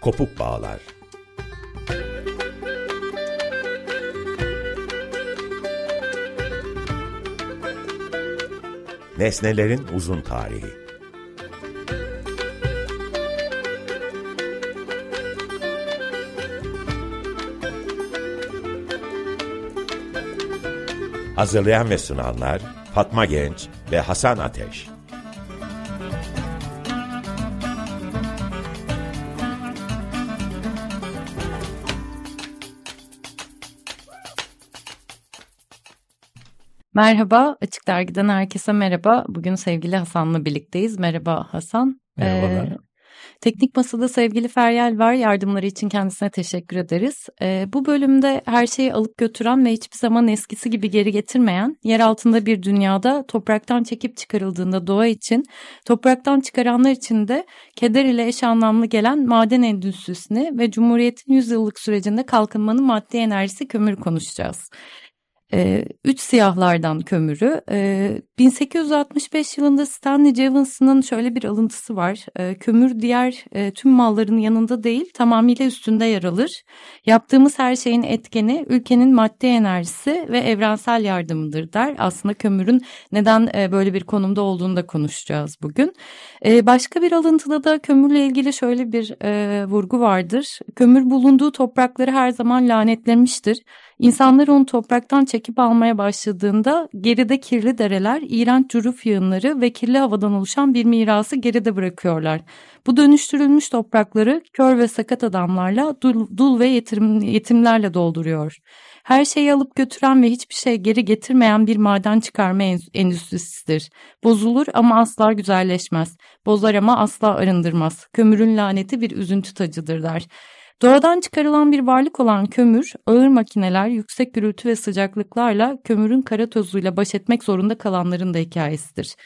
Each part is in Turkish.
Kopuk bağlar. Nesnelerin uzun tarihi. Hazırlayan ve sunanlar Fatma Genç ve Hasan Ateş. Merhaba, Açık Dergi'den herkese merhaba. Bugün sevgili Hasan'la birlikteyiz. Merhaba Hasan. Merhabalar. Ee, Teknik Masada sevgili Feryal var. Yardımları için kendisine teşekkür ederiz. Ee, bu bölümde her şeyi alıp götüren ve hiçbir zaman eskisi gibi geri getirmeyen, yer altında bir dünyada topraktan çekip çıkarıldığında doğa için, topraktan çıkaranlar için de keder ile eş anlamlı gelen maden endüstrisini ve Cumhuriyet'in 100 yıllık sürecinde kalkınmanın maddi enerjisi kömür konuşacağız e, üç siyahlardan kömürü. E, 1865 yılında Stanley Jevonson'ın şöyle bir alıntısı var. E, kömür diğer e, tüm malların yanında değil tamamıyla üstünde yer alır. Yaptığımız her şeyin etkeni ülkenin maddi enerjisi ve evrensel yardımıdır der. Aslında kömürün neden e, böyle bir konumda olduğunu da konuşacağız bugün. Başka bir alıntıda da kömürle ilgili şöyle bir e, vurgu vardır. Kömür bulunduğu toprakları her zaman lanetlemiştir. İnsanlar onu topraktan çekip almaya başladığında geride kirli dereler, iğrenç cüruf yığınları ve kirli havadan oluşan bir mirası geride bırakıyorlar. Bu dönüştürülmüş toprakları kör ve sakat adamlarla, dul, dul ve yetim, yetimlerle dolduruyor. Her şeyi alıp götüren ve hiçbir şey geri getirmeyen bir maden çıkarma endüstrisidir. Bozulur ama asla güzelleşmez. Bozar ama asla arındırmaz. Kömürün laneti bir üzüntü tacıdır der. Doğadan çıkarılan bir varlık olan kömür, ağır makineler, yüksek gürültü ve sıcaklıklarla kömürün kara tozuyla baş etmek zorunda kalanların da hikayesidir.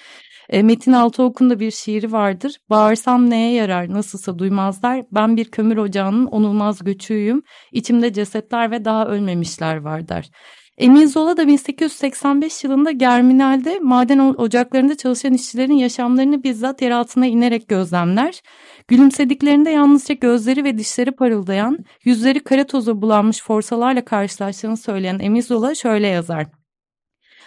E, Metin Altıok'un da bir şiiri vardır. Bağırsam neye yarar nasılsa duymazlar. Ben bir kömür ocağının onulmaz göçüğüyüm. İçimde cesetler ve daha ölmemişler var der. Emil Zola da 1885 yılında Germinal'de maden ocaklarında çalışan işçilerin yaşamlarını bizzat yer altına inerek gözlemler. Gülümsediklerinde yalnızca gözleri ve dişleri parıldayan, yüzleri kara toza bulanmış forsalarla karşılaştığını söyleyen Emil Zola şöyle yazar.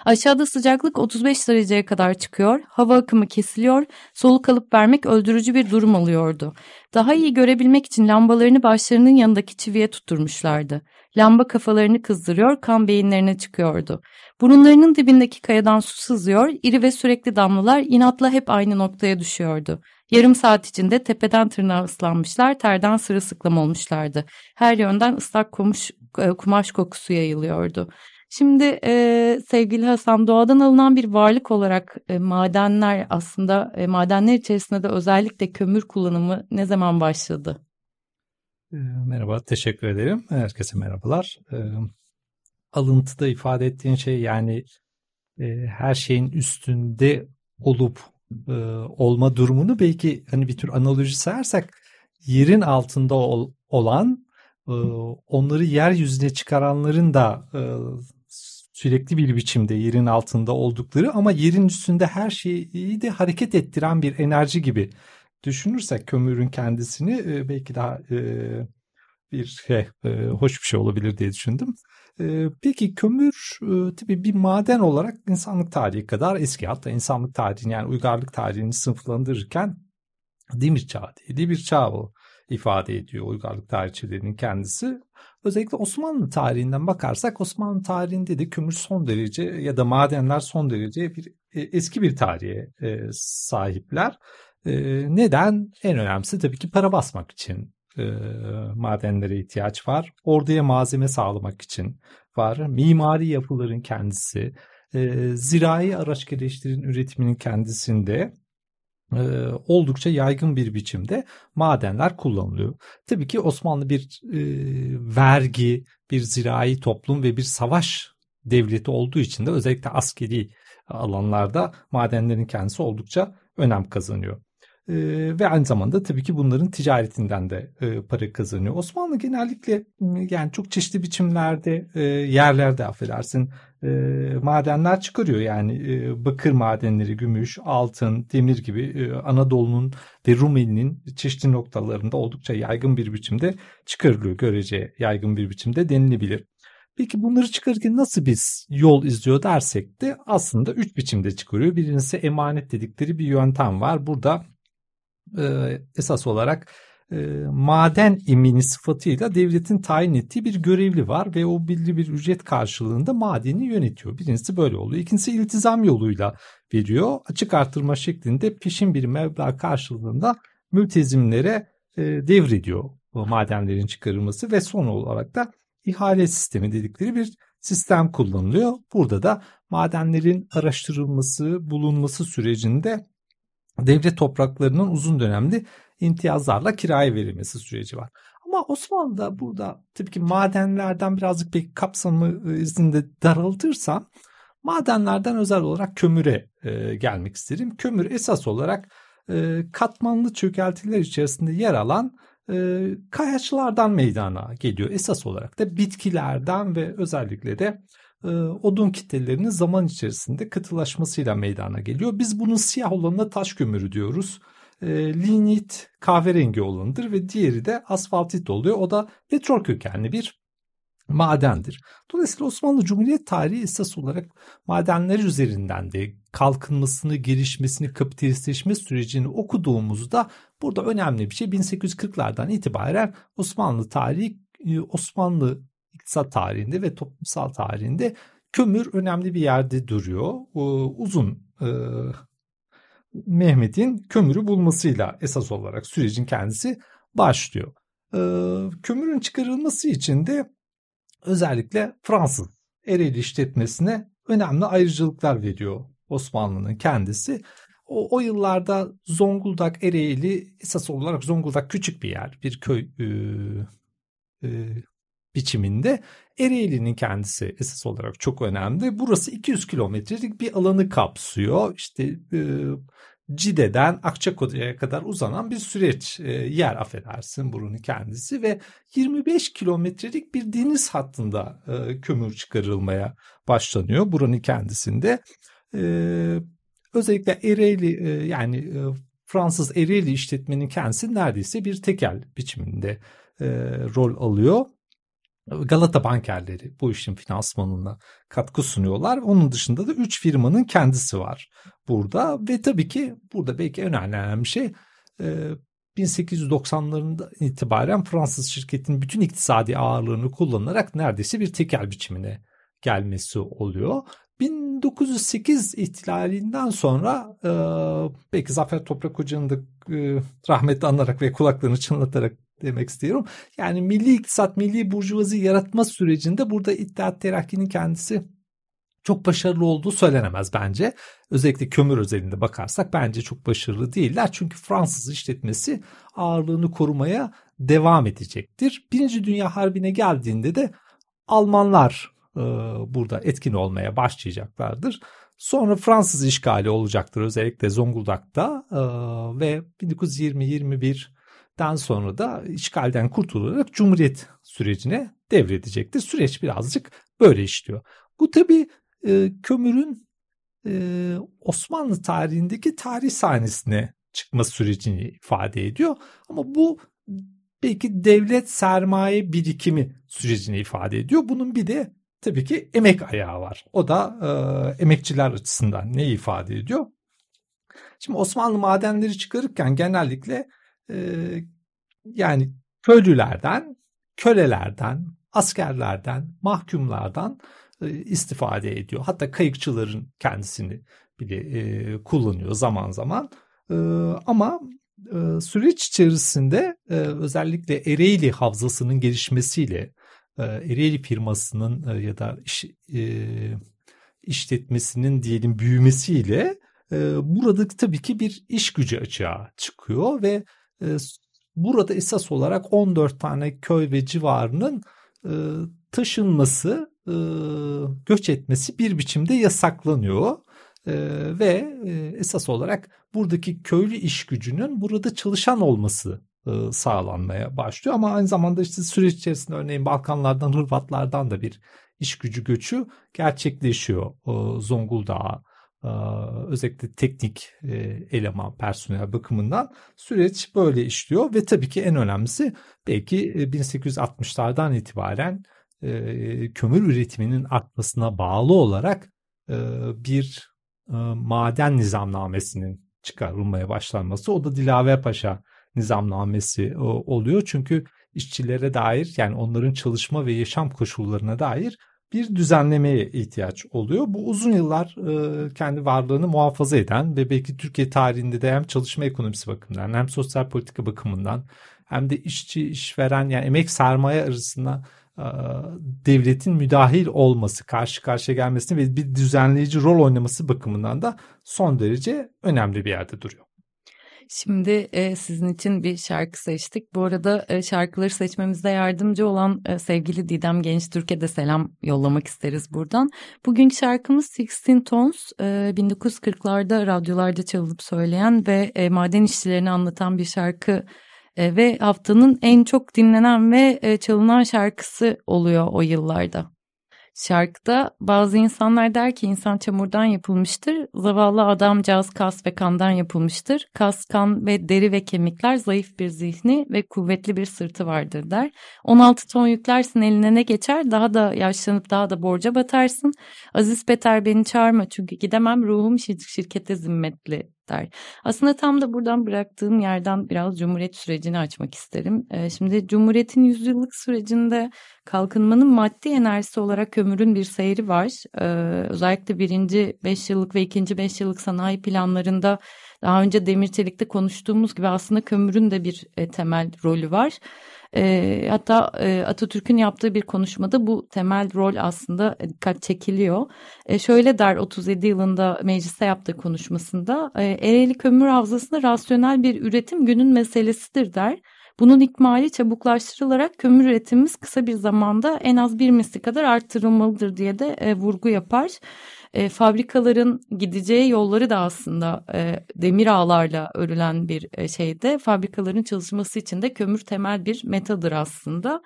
Aşağıda sıcaklık 35 dereceye kadar çıkıyor, hava akımı kesiliyor, soluk alıp vermek öldürücü bir durum oluyordu. Daha iyi görebilmek için lambalarını başlarının yanındaki çiviye tutturmuşlardı. Lamba kafalarını kızdırıyor, kan beyinlerine çıkıyordu. Burunlarının dibindeki kayadan su sızıyor, iri ve sürekli damlalar inatla hep aynı noktaya düşüyordu. Yarım saat içinde tepeden tırnağa ıslanmışlar, terden sırılsıklam olmuşlardı. Her yönden ıslak kumaş, e, kumaş kokusu yayılıyordu. Şimdi e, sevgili Hasan doğadan alınan bir varlık olarak e, madenler aslında e, madenler içerisinde de özellikle kömür kullanımı ne zaman başladı? Ee, merhaba, teşekkür ederim. Herkese merhabalar. Ee, alıntıda ifade ettiğin şey yani e, her şeyin üstünde olup e, olma durumunu belki hani bir tür analoji sayarsak yerin altında ol, olan e, onları yeryüzüne çıkaranların da sürekli bir biçimde yerin altında oldukları ama yerin üstünde her şeyi de hareket ettiren bir enerji gibi düşünürsek kömürün kendisini e, belki daha e, bir şey, hoş bir şey olabilir diye düşündüm. Peki kömür tabii bir maden olarak insanlık tarihi kadar eski hatta insanlık tarihini yani uygarlık tarihini sınıflandırırken demir çağı diye bir çağ o ifade ediyor uygarlık tarihçilerinin kendisi. Özellikle Osmanlı tarihinden bakarsak Osmanlı tarihinde de kömür son derece ya da madenler son derece bir eski bir tarihe sahipler. Neden? En önemlisi tabii ki para basmak için madenlere ihtiyaç var. Orduya malzeme sağlamak için var. Mimari yapıların kendisi, zirai araç gereçlerin üretiminin kendisinde oldukça yaygın bir biçimde madenler kullanılıyor. Tabii ki Osmanlı bir e, vergi, bir zirai toplum ve bir savaş devleti olduğu için de özellikle askeri alanlarda madenlerin kendisi oldukça önem kazanıyor. e, ve aynı zamanda tabii ki bunların ticaretinden de e, para kazanıyor. Osmanlı genellikle yani çok çeşitli biçimlerde e, yerlerde affedersin e, madenler çıkarıyor. Yani e, bakır madenleri, gümüş, altın, demir gibi e, Anadolu'nun ve Rumeli'nin çeşitli noktalarında oldukça yaygın bir biçimde çıkarılıyor. Görece yaygın bir biçimde denilebilir. Peki bunları çıkarırken nasıl biz yol izliyor dersek de aslında üç biçimde çıkarıyor. Birincisi emanet dedikleri bir yöntem var. Burada e, esas olarak maden emini sıfatıyla devletin tayin ettiği bir görevli var ve o belli bir ücret karşılığında madeni yönetiyor. Birincisi böyle oluyor. İkincisi iltizam yoluyla veriyor. Açık artırma şeklinde peşin bir meblağ karşılığında mültezimlere e, devrediyor madenlerin çıkarılması ve son olarak da ihale sistemi dedikleri bir sistem kullanılıyor. Burada da madenlerin araştırılması, bulunması sürecinde devlet topraklarının uzun dönemli imtiyazlarla kiraya verilmesi süreci var. Ama Osmanlı'da burada tabii ki madenlerden birazcık bir kapsamı e, izinde daraltırsam madenlerden özel olarak kömüre e, gelmek isterim. Kömür esas olarak e, katmanlı çökeltiler içerisinde yer alan e, kayaçlardan meydana geliyor. Esas olarak da bitkilerden ve özellikle de e, odun kitlelerinin zaman içerisinde katılaşmasıyla meydana geliyor. Biz bunun siyah olanına taş kömürü diyoruz. E, lignit kahverengi olanıdır ve diğeri de asfaltit oluyor. O da petrol kökenli bir madendir. Dolayısıyla Osmanlı Cumhuriyet tarihi esas olarak madenler üzerinden de kalkınmasını, gelişmesini, kapitalistleşme sürecini okuduğumuzda burada önemli bir şey 1840'lardan itibaren Osmanlı tarihi e, Osmanlı iktisat tarihinde ve toplumsal tarihinde kömür önemli bir yerde duruyor. Uzun e, Mehmet'in kömürü bulmasıyla esas olarak sürecin kendisi başlıyor. E, kömürün çıkarılması için de özellikle Fransız Ereğli işletmesine önemli ayrıcalıklar veriyor Osmanlı'nın kendisi. O, o yıllarda Zonguldak Ereğli esas olarak Zonguldak küçük bir yer, bir köy e, e, biçiminde. Ereğli'nin kendisi esas olarak çok önemli. Burası 200 kilometrelik bir alanı kapsıyor. İşte e, Cide'den Akçakoya'ya kadar uzanan bir süreç e, yer affedersin burunun kendisi ve 25 kilometrelik bir deniz hattında e, kömür çıkarılmaya başlanıyor buranın kendisinde. E, özellikle Ereğli e, yani e, Fransız Ereğli işletmenin kendisi neredeyse bir tekel biçiminde e, rol alıyor. Galata bankerleri bu işin finansmanına katkı sunuyorlar. Onun dışında da 3 firmanın kendisi var burada ve tabii ki burada belki en önemli şey 1890'larında e, itibaren Fransız şirketin bütün iktisadi ağırlığını kullanarak neredeyse bir tekel biçimine gelmesi oluyor. 1908 ihtilalinden sonra e, belki Zafer Toprak Hoca'nın da e, rahmetli anarak ve kulaklarını çınlatarak demek istiyorum. Yani milli iktisat, milli burjuvazi yaratma sürecinde burada İttihat Terakki'nin kendisi çok başarılı olduğu söylenemez bence. Özellikle kömür özelinde bakarsak bence çok başarılı değiller. Çünkü Fransız işletmesi ağırlığını korumaya devam edecektir. Birinci Dünya Harbi'ne geldiğinde de Almanlar e, burada etkin olmaya başlayacaklardır. Sonra Fransız işgali olacaktır özellikle Zonguldak'ta e, ve 1920-21 den sonra da işgalden kurtularak Cumhuriyet sürecine devredecektir. Süreç birazcık böyle işliyor. Bu tabi e, kömürün e, Osmanlı tarihindeki tarih sahnesine çıkma sürecini ifade ediyor. Ama bu belki devlet sermaye birikimi sürecini ifade ediyor. Bunun bir de tabii ki emek ayağı var. O da e, emekçiler açısından ne ifade ediyor? Şimdi Osmanlı madenleri çıkarırken genellikle yani köylülerden, kölelerden, askerlerden, mahkumlardan istifade ediyor. Hatta kayıkçıların kendisini bile e, kullanıyor zaman zaman. E, ama e, süreç içerisinde e, özellikle Ereğli havzasının gelişmesiyle e, Ereğli firmasının e, ya da iş, e, işletmesinin diyelim büyümesiyle e, burada tabii ki bir iş gücü açığa çıkıyor ve e, burada esas olarak 14 tane köy ve civarının e, taşınması, e, göç etmesi bir biçimde yasaklanıyor. e, ve e, esas olarak buradaki köylü iş gücünün burada çalışan olması e, sağlanmaya başlıyor. Ama aynı zamanda işte süreç içerisinde örneğin Balkanlardan, Hırvatlardan da bir iş gücü göçü gerçekleşiyor Zonguldak'a özellikle teknik e, eleman personel bakımından süreç böyle işliyor ve tabii ki en önemlisi belki 1860'lardan e, itibaren e, kömür üretiminin artmasına bağlı olarak bir maden nizamnamesinin çıkarılmaya başlanması o da Dilaver Paşa nizamnamesi oluyor. Çünkü işçilere dair yani onların çalışma ve yaşam koşullarına dair bir düzenlemeye ihtiyaç oluyor. Bu uzun yıllar e, kendi varlığını muhafaza eden ve belki Türkiye tarihinde de hem çalışma ekonomisi bakımından hem sosyal politika bakımından hem de işçi işveren yani emek sermaye arasında e, devletin müdahil olması, karşı karşıya gelmesini ve bir düzenleyici rol oynaması bakımından da son derece önemli bir yerde duruyor. Şimdi e, sizin için bir şarkı seçtik. Bu arada e, şarkıları seçmemizde yardımcı olan e, sevgili Didem Genç Türkiye de selam yollamak isteriz buradan. Bugünkü şarkımız Sixteen Tones. E, 1940'larda radyolarda çalınıp söyleyen ve e, maden işçilerini anlatan bir şarkı e, ve haftanın en çok dinlenen ve e, çalınan şarkısı oluyor o yıllarda. Şarkıda bazı insanlar der ki insan çamurdan yapılmıştır. Zavallı adamcağız kas ve kandan yapılmıştır. Kas, kan ve deri ve kemikler zayıf bir zihni ve kuvvetli bir sırtı vardır der. 16 ton yüklersin eline ne geçer daha da yaşlanıp daha da borca batarsın. Aziz Beter beni çağırma çünkü gidemem ruhum şirkete zimmetli der. Aslında tam da buradan bıraktığım yerden biraz Cumhuriyet sürecini açmak isterim. Ee, şimdi Cumhuriyet'in yüzyıllık sürecinde kalkınmanın maddi enerjisi olarak kömürün bir seyri var. Ee, özellikle birinci beş yıllık ve ikinci beş yıllık sanayi planlarında daha önce demir çelikte konuştuğumuz gibi aslında kömürün de bir e, temel rolü var. E, hatta e, Atatürk'ün yaptığı bir konuşmada bu temel rol aslında dikkat çekiliyor. E, şöyle der 37 yılında mecliste yaptığı konuşmasında e, Ereğli Kömür Havzası'nda rasyonel bir üretim günün meselesidir der. Bunun ikmali çabuklaştırılarak kömür üretimimiz kısa bir zamanda en az bir misli kadar arttırılmalıdır diye de e, vurgu yapar e, fabrikaların gideceği yolları da aslında e, demir ağlarla örülen bir e, şeyde fabrikaların çalışması için de kömür temel bir metadır aslında.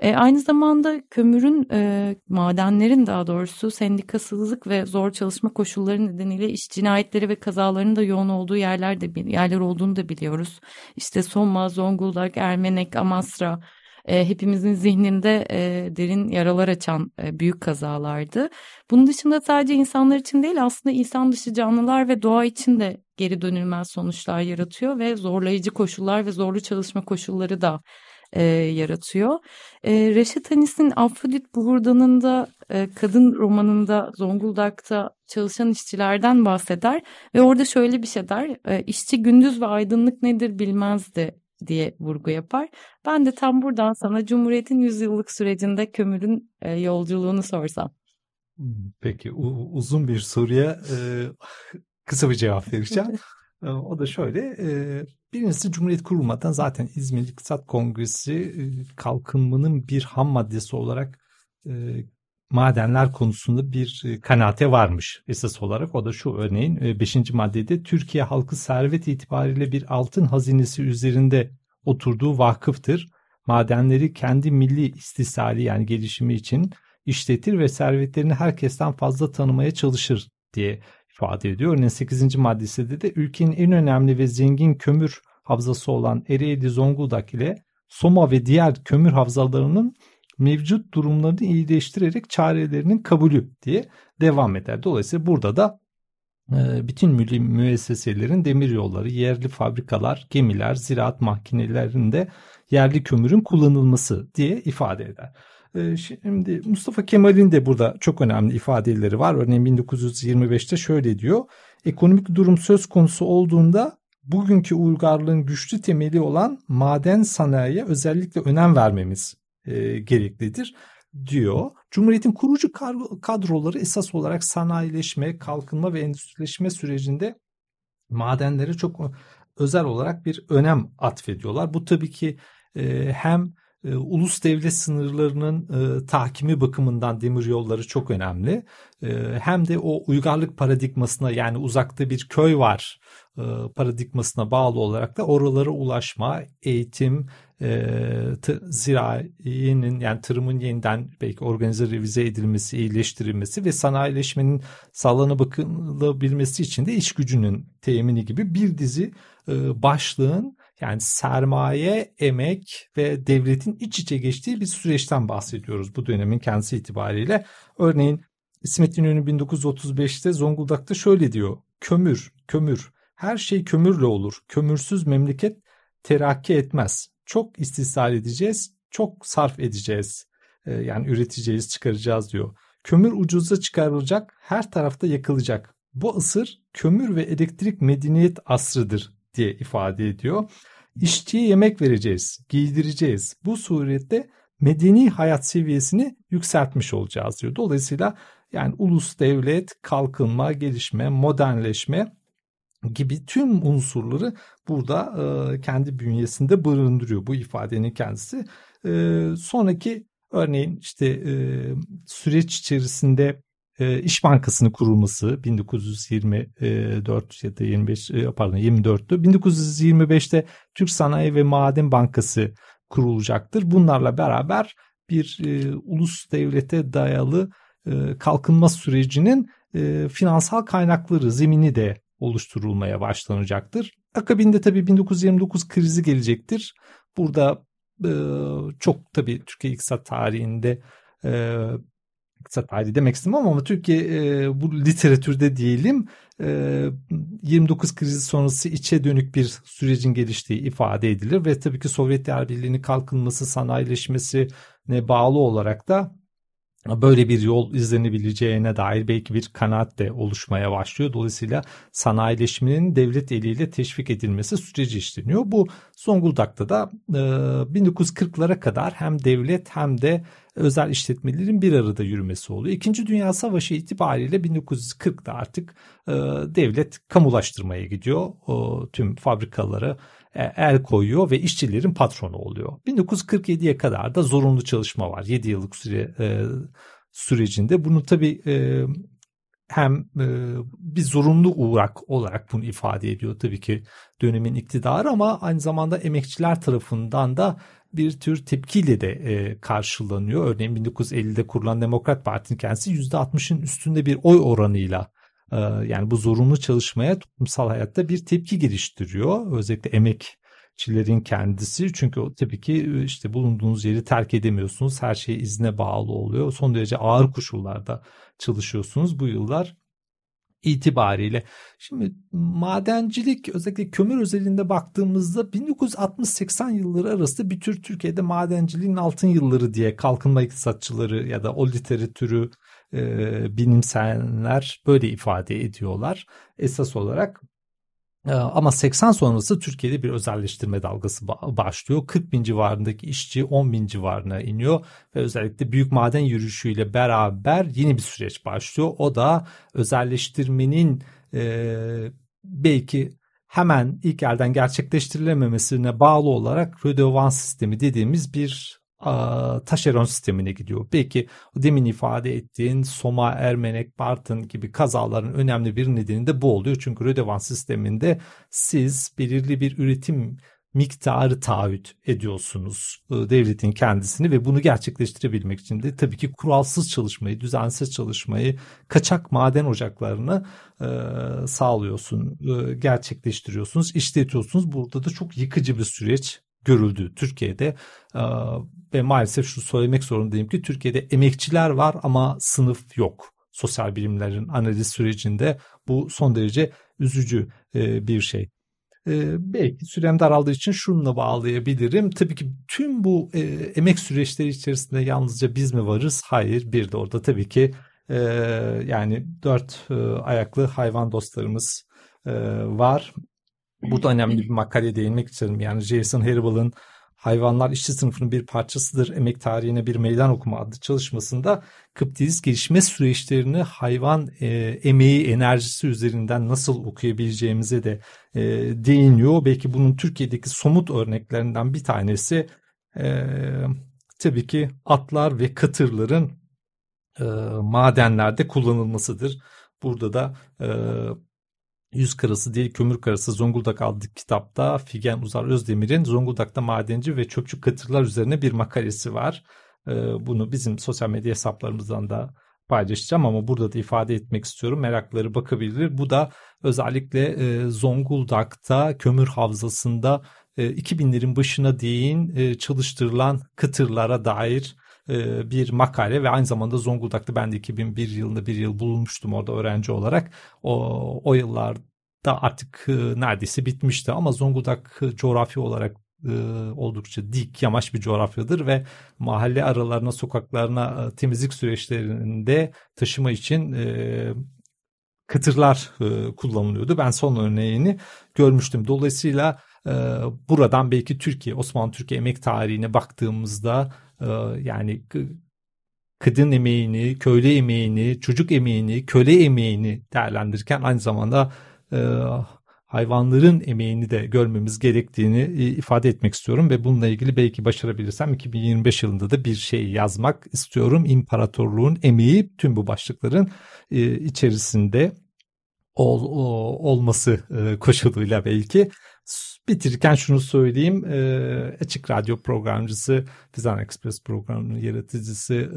E, aynı zamanda kömürün e, madenlerin daha doğrusu sendikasızlık ve zor çalışma koşulları nedeniyle iş cinayetleri ve kazaların da yoğun olduğu yerler de yerler olduğunu da biliyoruz. İşte Soma, Zonguldak, Ermenek, Amasra e, hepimizin zihninde e, derin yaralar açan e, büyük kazalardı. Bunun dışında sadece insanlar için değil aslında insan dışı canlılar ve doğa için de geri dönülmez sonuçlar yaratıyor ve zorlayıcı koşullar ve zorlu çalışma koşulları da e, yaratıyor. E, Reşat Hanis'in Afrodit Buhurdan'ın da e, kadın romanında Zonguldak'ta çalışan işçilerden bahseder ve orada şöyle bir şey der. E, işçi gündüz ve aydınlık nedir bilmezdi diye vurgu yapar. Ben de tam buradan sana Cumhuriyet'in yüzyıllık sürecinde kömürün e, yolculuğunu sorsam. Peki uzun bir soruya e, kısa bir cevap vereceğim. e, o da şöyle. E, birincisi Cumhuriyet kurulmadan zaten İzmir İktisat Kongresi e, kalkınmanın bir ham maddesi olarak madenler konusunda bir e, kanaate varmış esas olarak. O da şu örneğin 5. E, maddede Türkiye halkı servet itibariyle bir altın hazinesi üzerinde oturduğu vakıftır. Madenleri kendi milli istisali yani gelişimi için işletir ve servetlerini herkesten fazla tanımaya çalışır diye ifade ediyor. Örneğin 8. maddesinde de ülkenin en önemli ve zengin kömür havzası olan Ereğli Zonguldak ile Soma ve diğer kömür havzalarının mevcut durumlarını iyileştirerek çarelerinin kabulü diye devam eder. Dolayısıyla burada da e, bütün milli müesseselerin demir yolları, yerli fabrikalar, gemiler, ziraat makinelerinde yerli kömürün kullanılması diye ifade eder. E, şimdi Mustafa Kemal'in de burada çok önemli ifadeleri var. Örneğin 1925'te şöyle diyor. Ekonomik durum söz konusu olduğunda bugünkü uygarlığın güçlü temeli olan maden sanayiye özellikle önem vermemiz e, gereklidir diyor. Cumhuriyetin kurucu kadroları esas olarak sanayileşme, kalkınma ve endüstrileşme sürecinde madenlere çok özel olarak bir önem atfediyorlar. Bu tabii ki e, hem e, ulus devlet sınırlarının e, tahkimi bakımından demir yolları çok önemli. E, hem de o uygarlık paradigmasına yani uzakta bir köy var e, paradigmasına bağlı olarak da oralara ulaşma, eğitim, e, zirayinin yani tarımın yeniden belki organize revize edilmesi, iyileştirilmesi ve sanayileşmenin sağlana bakılabilmesi için de iş gücünün temini gibi bir dizi e, başlığın yani sermaye, emek ve devletin iç içe geçtiği bir süreçten bahsediyoruz bu dönemin kendisi itibariyle. Örneğin İsmet İnönü 1935'te Zonguldak'ta şöyle diyor. Kömür, kömür. Her şey kömürle olur. Kömürsüz memleket terakki etmez. Çok istisal edeceğiz, çok sarf edeceğiz. Ee, yani üreteceğiz, çıkaracağız diyor. Kömür ucuza çıkarılacak, her tarafta yakılacak. Bu ısır kömür ve elektrik medeniyet asrıdır diye ifade ediyor. İşçiye yemek vereceğiz, giydireceğiz. Bu surette medeni hayat seviyesini yükseltmiş olacağız diyor. Dolayısıyla yani ulus devlet, kalkınma, gelişme, modernleşme gibi tüm unsurları burada e, kendi bünyesinde barındırıyor bu ifadenin kendisi. E, sonraki örneğin işte e, süreç içerisinde e, İş Bankası'nın kurulması 1924 ya da 25 e, pardon 24'tü. 1925'te Türk Sanayi ve Maden Bankası kurulacaktır. Bunlarla beraber bir e, ulus devlete dayalı e, kalkınma sürecinin e, finansal kaynakları, zemini de oluşturulmaya başlanacaktır. Akabinde tabii 1929 krizi gelecektir. Burada e, çok tabii Türkiye iktisat tarihinde e, iktisat tarihi demek istemem ama Türkiye e, bu literatürde diyelim e, 29 krizi sonrası içe dönük bir sürecin geliştiği ifade edilir ve tabii ki Sovyetler Birliği'nin kalkınması, sanayileşmesine bağlı olarak da böyle bir yol izlenebileceğine dair belki bir kanaat de oluşmaya başlıyor. Dolayısıyla sanayileşmenin devlet eliyle teşvik edilmesi süreci işleniyor. Bu Zonguldak'ta da e, 1940'lara kadar hem devlet hem de özel işletmelerin bir arada yürümesi oluyor. İkinci Dünya Savaşı itibariyle 1940'da artık e, devlet kamulaştırmaya gidiyor. Tüm fabrikaları e, el koyuyor ve işçilerin patronu oluyor. 1947'ye kadar da zorunlu çalışma var. 7 yıllık süre e, sürecinde. Bunu tabii e, hem e, bir zorunlu uğrak olarak bunu ifade ediyor tabii ki dönemin iktidarı ama aynı zamanda emekçiler tarafından da bir tür tepkiyle de e, karşılanıyor. Örneğin 1950'de kurulan Demokrat Parti'nin kendisi %60'ın üstünde bir oy oranıyla yani bu zorunlu çalışmaya toplumsal hayatta bir tepki geliştiriyor. Özellikle emekçilerin kendisi çünkü tabii ki işte bulunduğunuz yeri terk edemiyorsunuz. Her şey izne bağlı oluyor. Son derece ağır koşullarda çalışıyorsunuz bu yıllar itibariyle. Şimdi madencilik özellikle kömür özelinde baktığımızda 1960-80 yılları arasında bir tür Türkiye'de madenciliğin altın yılları diye kalkınma iktisatçıları ya da o literatürü e, bilimseller böyle ifade ediyorlar. Esas olarak e, ama 80 sonrası Türkiye'de bir özelleştirme dalgası başlıyor. 40 bin civarındaki işçi 10 bin civarına iniyor ve özellikle büyük maden yürüyüşüyle beraber yeni bir süreç başlıyor. O da özelleştirmenin e, belki hemen ilk elden gerçekleştirilememesine bağlı olarak rödevan sistemi dediğimiz bir taşeron sistemine gidiyor. Belki demin ifade ettiğin Soma, Ermenek, Bartın gibi kazaların önemli bir nedeni de bu oluyor. Çünkü Rödevan sisteminde siz belirli bir üretim miktarı taahhüt ediyorsunuz devletin kendisini ve bunu gerçekleştirebilmek için de tabii ki kuralsız çalışmayı, düzensiz çalışmayı, kaçak maden ocaklarını e, sağlıyorsun, e, gerçekleştiriyorsunuz, işletiyorsunuz. Burada da çok yıkıcı bir süreç görüldü Türkiye'de ve maalesef şu söylemek zorundayım ki Türkiye'de emekçiler var ama sınıf yok. Sosyal bilimlerin analiz sürecinde bu son derece üzücü bir şey. belki sürem daraldığı için şununla bağlayabilirim. Tabii ki tüm bu emek süreçleri içerisinde yalnızca biz mi varız? Hayır. Bir de orada tabii ki yani dört ayaklı hayvan dostlarımız var. Burada önemli bir makale değinmek isterim. Yani Jason Haribal'ın Hayvanlar işçi sınıfının bir parçasıdır. Emek tarihine bir meydan okuma adlı çalışmasında kapitalist gelişme süreçlerini hayvan e, emeği enerjisi üzerinden nasıl okuyabileceğimize de e, değiniyor. Belki bunun Türkiye'deki somut örneklerinden bir tanesi e, tabii ki atlar ve katırların e, madenlerde kullanılmasıdır. Burada da e, Yüz Karası değil Kömür Karası Zonguldak adlı kitapta Figen Uzar Özdemir'in Zonguldak'ta madenci ve çöpçü katırlar üzerine bir makalesi var. E, bunu bizim sosyal medya hesaplarımızdan da paylaşacağım ama burada da ifade etmek istiyorum. Merakları bakabilir. Bu da özellikle e, Zonguldak'ta kömür havzasında e, 2000'lerin başına değin e, çalıştırılan kıtırlara dair e, bir makale ve aynı zamanda Zonguldak'ta ben de 2001 yılında bir yıl bulunmuştum orada öğrenci olarak. O, o yıllarda artık e, neredeyse bitmişti ama Zonguldak coğrafi olarak e, oldukça dik yamaç bir coğrafyadır ve mahalle aralarına sokaklarına e, temizlik süreçlerinde taşıma için e, kıtırlar e, kullanılıyordu. Ben son örneğini görmüştüm. Dolayısıyla e, buradan belki Türkiye, Osmanlı Türkiye emek tarihine baktığımızda e, yani kadın emeğini, köylü emeğini, çocuk emeğini, köle emeğini değerlendirirken aynı zamanda e, hayvanların emeğini de görmemiz gerektiğini e, ifade etmek istiyorum ve bununla ilgili belki başarabilirsem 2025 yılında da bir şey yazmak istiyorum. İmparatorluğun emeği tüm bu başlıkların e, içerisinde ol, olması koşuluyla belki. Bitirirken şunu söyleyeyim. Açık Radyo programcısı, Fizan Express programının yaratıcısı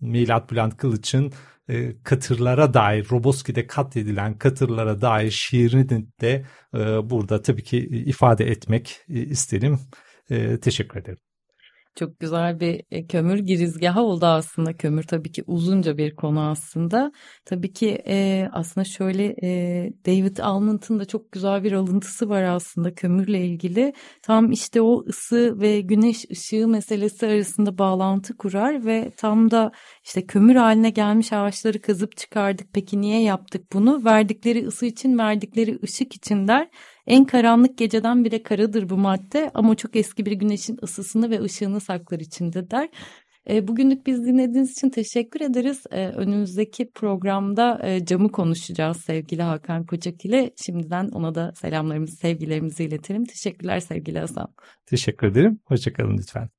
Milat Bülent Kılıç'ın e, katırlara dair Roboski'de katledilen katırlara dair şiirini de e, burada tabii ki ifade etmek e, isterim. E, teşekkür ederim. Çok güzel bir e, kömür girizgahı oldu aslında. Kömür tabii ki uzunca bir konu aslında. Tabii ki e, aslında şöyle e, David Almont'un da çok güzel bir alıntısı var aslında kömürle ilgili. Tam işte o ısı ve güneş ışığı meselesi arasında bağlantı kurar ve tam da işte kömür haline gelmiş ağaçları kazıp çıkardık. Peki niye yaptık bunu? Verdikleri ısı için, verdikleri ışık için der. En karanlık geceden bile karadır bu madde ama çok eski bir güneşin ısısını ve ışığını saklar içinde der. E, bugünlük biz dinlediğiniz için teşekkür ederiz. E, önümüzdeki programda e, camı konuşacağız sevgili Hakan Koçak ile. Şimdiden ona da selamlarımızı, sevgilerimizi iletelim. Teşekkürler sevgili Hasan. Teşekkür ederim. Hoşçakalın lütfen.